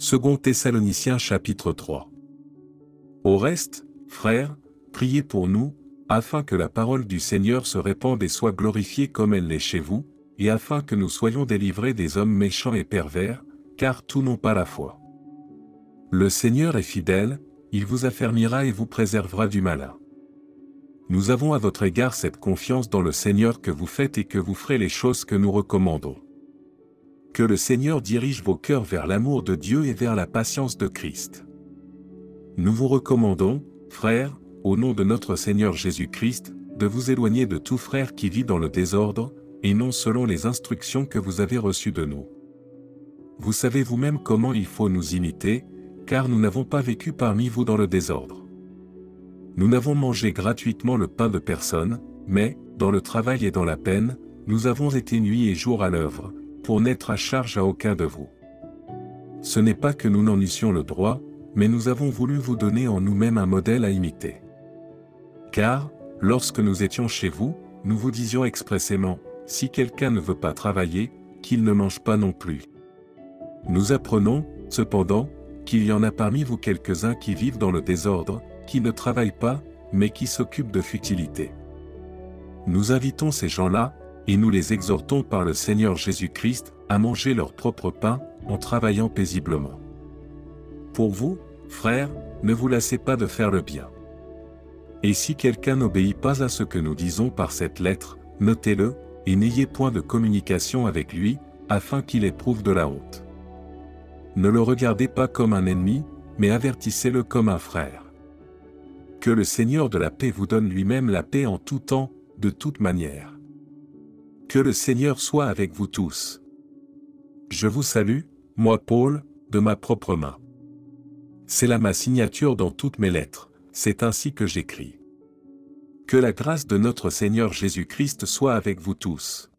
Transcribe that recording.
Second Thessaloniciens chapitre 3. Au reste, frères, priez pour nous, afin que la parole du Seigneur se répande et soit glorifiée comme elle l'est chez vous, et afin que nous soyons délivrés des hommes méchants et pervers, car tous n'ont pas la foi. Le Seigneur est fidèle, il vous affermira et vous préservera du malin. Nous avons à votre égard cette confiance dans le Seigneur que vous faites et que vous ferez les choses que nous recommandons. Que le Seigneur dirige vos cœurs vers l'amour de Dieu et vers la patience de Christ. Nous vous recommandons, frères, au nom de notre Seigneur Jésus-Christ, de vous éloigner de tout frère qui vit dans le désordre, et non selon les instructions que vous avez reçues de nous. Vous savez vous-même comment il faut nous imiter, car nous n'avons pas vécu parmi vous dans le désordre. Nous n'avons mangé gratuitement le pain de personne, mais, dans le travail et dans la peine, nous avons été nuit et jour à l'œuvre, pour n'être à charge à aucun de vous. Ce n'est pas que nous n'en eussions le droit, mais nous avons voulu vous donner en nous-mêmes un modèle à imiter. Car, lorsque nous étions chez vous, nous vous disions expressément, si quelqu'un ne veut pas travailler, qu'il ne mange pas non plus. Nous apprenons, cependant, qu'il y en a parmi vous quelques-uns qui vivent dans le désordre, qui ne travaillent pas, mais qui s'occupent de futilités. Nous invitons ces gens-là, et nous les exhortons par le Seigneur Jésus-Christ, à manger leur propre pain, en travaillant paisiblement. Pour vous, frères, ne vous lassez pas de faire le bien. Et si quelqu'un n'obéit pas à ce que nous disons par cette lettre, notez-le, et n'ayez point de communication avec lui, afin qu'il éprouve de la honte. Ne le regardez pas comme un ennemi, mais avertissez-le comme un frère. Que le Seigneur de la paix vous donne lui-même la paix en tout temps, de toute manière. Que le Seigneur soit avec vous tous. Je vous salue, moi Paul, de ma propre main. C'est là ma signature dans toutes mes lettres, c'est ainsi que j'écris. Que la grâce de notre Seigneur Jésus-Christ soit avec vous tous.